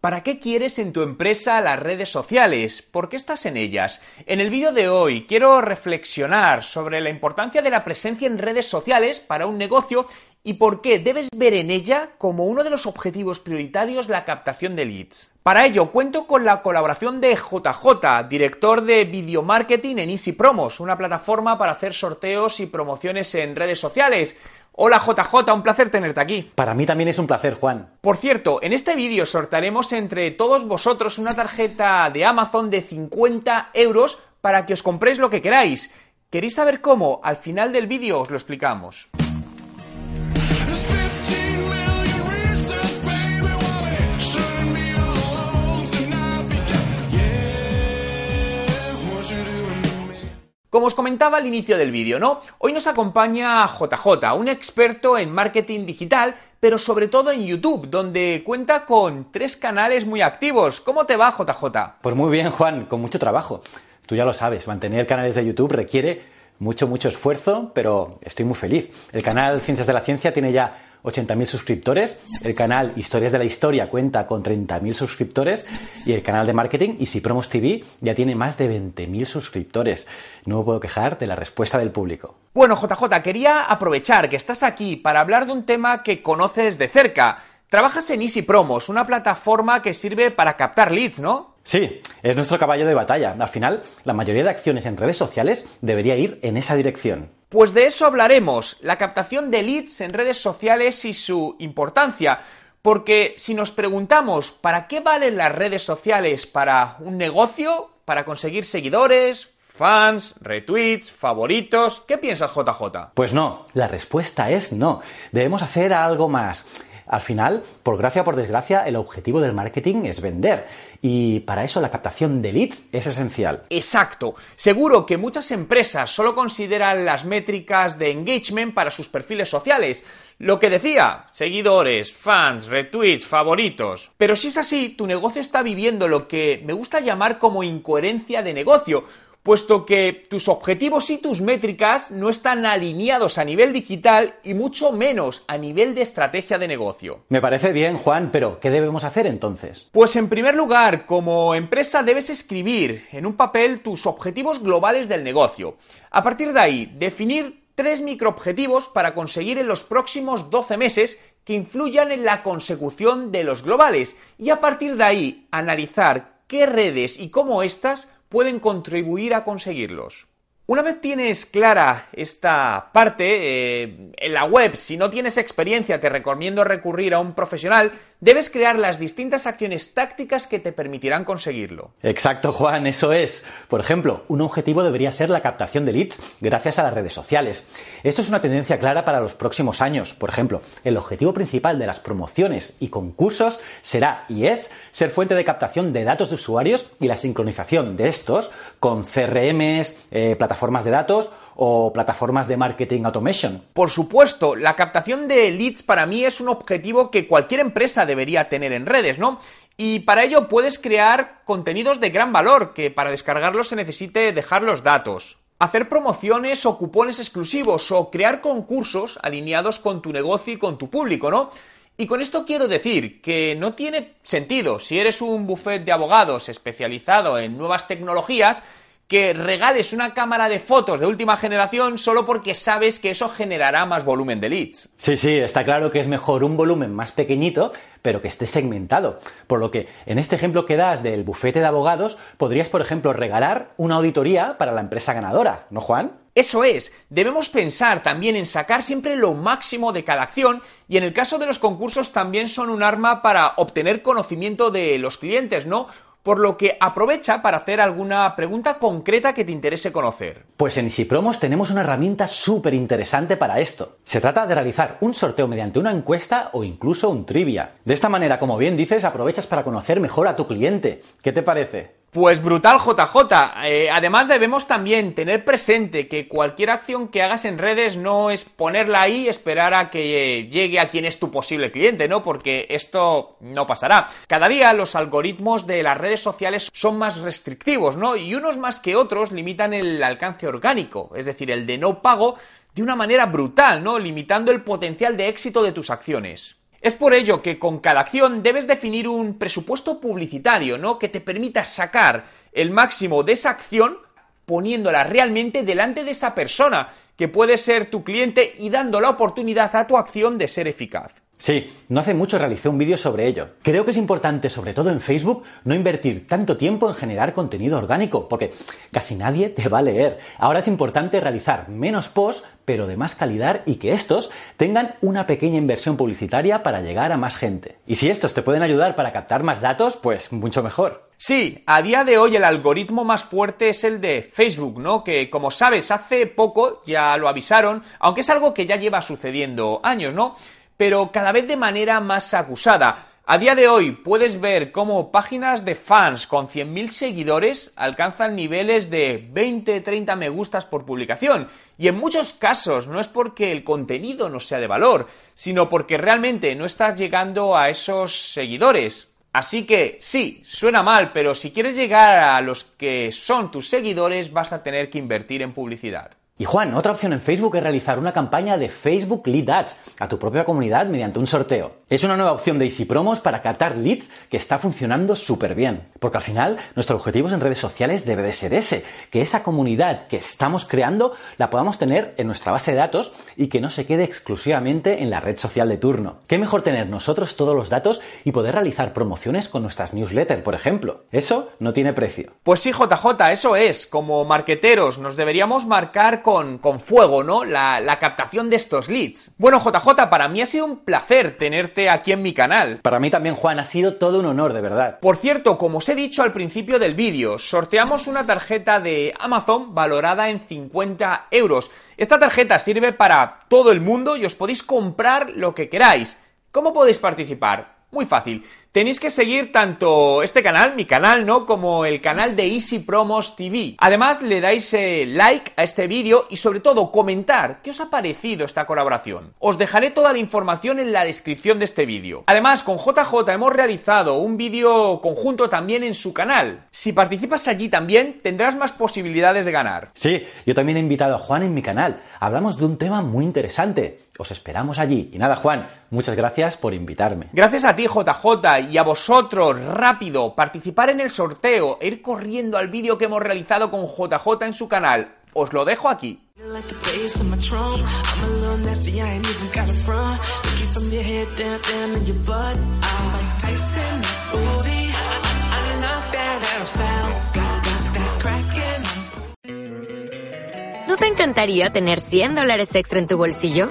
¿Para qué quieres en tu empresa las redes sociales? ¿Por qué estás en ellas? En el vídeo de hoy quiero reflexionar sobre la importancia de la presencia en redes sociales para un negocio y por qué debes ver en ella como uno de los objetivos prioritarios la captación de leads. Para ello cuento con la colaboración de JJ, director de video marketing en Easy Promos, una plataforma para hacer sorteos y promociones en redes sociales. Hola JJ, un placer tenerte aquí. Para mí también es un placer, Juan. Por cierto, en este vídeo sortaremos entre todos vosotros una tarjeta de Amazon de 50 euros para que os compréis lo que queráis. ¿Queréis saber cómo? Al final del vídeo os lo explicamos. Como os comentaba al inicio del vídeo, ¿no? Hoy nos acompaña JJ, un experto en marketing digital, pero sobre todo en YouTube, donde cuenta con tres canales muy activos. ¿Cómo te va, JJ? Pues muy bien, Juan, con mucho trabajo. Tú ya lo sabes, mantener canales de YouTube requiere mucho, mucho esfuerzo, pero estoy muy feliz. El canal Ciencias de la Ciencia tiene ya 80.000 suscriptores, el canal Historias de la Historia cuenta con 30.000 suscriptores y el canal de marketing Easy Promos TV ya tiene más de 20.000 suscriptores. No me puedo quejar de la respuesta del público. Bueno, JJ, quería aprovechar que estás aquí para hablar de un tema que conoces de cerca. Trabajas en Easy Promos, una plataforma que sirve para captar leads, ¿no? Sí, es nuestro caballo de batalla. Al final, la mayoría de acciones en redes sociales debería ir en esa dirección. Pues de eso hablaremos, la captación de leads en redes sociales y su importancia. Porque si nos preguntamos ¿para qué valen las redes sociales para un negocio? ¿Para conseguir seguidores? fans, retweets, favoritos. ¿Qué piensas, JJ? Pues no, la respuesta es no. Debemos hacer algo más. Al final, por gracia o por desgracia, el objetivo del marketing es vender. Y para eso la captación de leads es esencial. Exacto. Seguro que muchas empresas solo consideran las métricas de engagement para sus perfiles sociales. Lo que decía, seguidores, fans, retweets, favoritos. Pero si es así, tu negocio está viviendo lo que me gusta llamar como incoherencia de negocio puesto que tus objetivos y tus métricas no están alineados a nivel digital y mucho menos a nivel de estrategia de negocio. Me parece bien, Juan, pero ¿qué debemos hacer entonces? Pues en primer lugar, como empresa debes escribir en un papel tus objetivos globales del negocio. A partir de ahí, definir tres microobjetivos para conseguir en los próximos 12 meses que influyan en la consecución de los globales y a partir de ahí analizar qué redes y cómo éstas pueden contribuir a conseguirlos. Una vez tienes clara esta parte, eh, en la web, si no tienes experiencia, te recomiendo recurrir a un profesional, debes crear las distintas acciones tácticas que te permitirán conseguirlo. Exacto, Juan, eso es. Por ejemplo, un objetivo debería ser la captación de leads gracias a las redes sociales. Esto es una tendencia clara para los próximos años. Por ejemplo, el objetivo principal de las promociones y concursos será y es ser fuente de captación de datos de usuarios y la sincronización de estos con CRMs, eh, plataformas plataformas de datos o plataformas de marketing automation. Por supuesto, la captación de leads para mí es un objetivo que cualquier empresa debería tener en redes, ¿no? Y para ello puedes crear contenidos de gran valor, que para descargarlos se necesite dejar los datos. Hacer promociones o cupones exclusivos o crear concursos alineados con tu negocio y con tu público, ¿no? Y con esto quiero decir que no tiene sentido si eres un buffet de abogados especializado en nuevas tecnologías que regales una cámara de fotos de última generación solo porque sabes que eso generará más volumen de leads. Sí, sí, está claro que es mejor un volumen más pequeñito, pero que esté segmentado. Por lo que en este ejemplo que das del bufete de abogados, podrías, por ejemplo, regalar una auditoría para la empresa ganadora, ¿no, Juan? Eso es, debemos pensar también en sacar siempre lo máximo de cada acción y en el caso de los concursos también son un arma para obtener conocimiento de los clientes, ¿no? Por lo que aprovecha para hacer alguna pregunta concreta que te interese conocer. Pues en Easy Promos tenemos una herramienta súper interesante para esto. Se trata de realizar un sorteo mediante una encuesta o incluso un trivia. De esta manera, como bien dices, aprovechas para conocer mejor a tu cliente. ¿Qué te parece? Pues brutal JJ. Eh, además debemos también tener presente que cualquier acción que hagas en redes no es ponerla ahí y esperar a que eh, llegue a quien es tu posible cliente, ¿no? Porque esto no pasará. Cada día los algoritmos de las redes sociales son más restrictivos, ¿no? Y unos más que otros limitan el alcance orgánico, es decir, el de no pago, de una manera brutal, ¿no? Limitando el potencial de éxito de tus acciones. Es por ello que con cada acción debes definir un presupuesto publicitario, ¿no? Que te permita sacar el máximo de esa acción poniéndola realmente delante de esa persona, que puede ser tu cliente y dando la oportunidad a tu acción de ser eficaz. Sí, no hace mucho realicé un vídeo sobre ello. Creo que es importante, sobre todo en Facebook, no invertir tanto tiempo en generar contenido orgánico, porque casi nadie te va a leer. Ahora es importante realizar menos posts, pero de más calidad y que estos tengan una pequeña inversión publicitaria para llegar a más gente. Y si estos te pueden ayudar para captar más datos, pues mucho mejor. Sí, a día de hoy el algoritmo más fuerte es el de Facebook, ¿no? Que como sabes, hace poco ya lo avisaron, aunque es algo que ya lleva sucediendo años, ¿no? Pero cada vez de manera más acusada. A día de hoy puedes ver cómo páginas de fans con 100.000 seguidores alcanzan niveles de 20-30 me gustas por publicación. Y en muchos casos no es porque el contenido no sea de valor, sino porque realmente no estás llegando a esos seguidores. Así que sí, suena mal, pero si quieres llegar a los que son tus seguidores vas a tener que invertir en publicidad. Y Juan, otra opción en Facebook es realizar una campaña de Facebook Lead Ads a tu propia comunidad mediante un sorteo. Es una nueva opción de Easy Promos para captar leads que está funcionando súper bien. Porque al final, nuestro objetivo en redes sociales debe de ser ese, que esa comunidad que estamos creando la podamos tener en nuestra base de datos y que no se quede exclusivamente en la red social de turno. ¿Qué mejor tener nosotros todos los datos y poder realizar promociones con nuestras newsletters, por ejemplo? Eso no tiene precio. Pues sí, JJ, eso es. Como marqueteros nos deberíamos marcar con, fuego, ¿no? La, la, captación de estos leads. Bueno, JJ, para mí ha sido un placer tenerte aquí en mi canal. Para mí también, Juan, ha sido todo un honor, de verdad. Por cierto, como os he dicho al principio del vídeo, sorteamos una tarjeta de Amazon valorada en 50 euros. Esta tarjeta sirve para todo el mundo y os podéis comprar lo que queráis. ¿Cómo podéis participar? Muy fácil. Tenéis que seguir tanto este canal, mi canal, ¿no? Como el canal de Easy Promos TV. Además, le dais eh, like a este vídeo y sobre todo comentar qué os ha parecido esta colaboración. Os dejaré toda la información en la descripción de este vídeo. Además, con JJ hemos realizado un vídeo conjunto también en su canal. Si participas allí también, tendrás más posibilidades de ganar. Sí, yo también he invitado a Juan en mi canal. Hablamos de un tema muy interesante. Os esperamos allí. Y nada, Juan, muchas gracias por invitarme. Gracias a ti, JJ y a vosotros, rápido, participar en el sorteo e ir corriendo al vídeo que hemos realizado con JJ en su canal. Os lo dejo aquí. ¿No te encantaría tener 100 dólares extra en tu bolsillo?